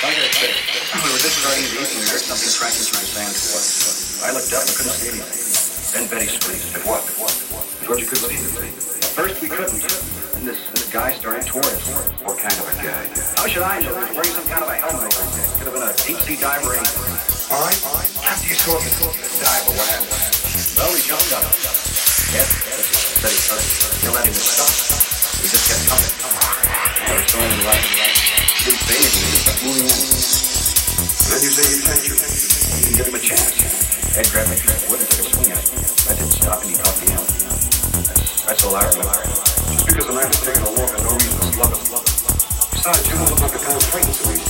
I we were disregarding the east and we heard something cracking through the sandboard. I looked up and couldn't see anything. Then Betty screamed. At what? George, you couldn't see anything. At first we couldn't. And this, this guy started toward us. What kind of a guy? How should I know? He was wearing some kind of a helmet over his head. Could have been a deep sea diver or anything. All right. After you saw the diver, what happened? Well, we jumped up. Yes, Betty started. You let him stop. We just kept coming. Never saw him like didn't say Then you say you didn't give him a chance. Took a swing at. I didn't stop and he the end. That's, all I remember. Just because a man is taking a walk, no reason him. Besides, you don't look like of.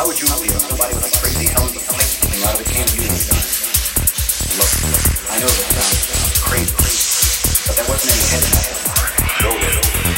How would you somebody with a crazy out of? Look, I know that sounds crazy, but there wasn't any head in that. No.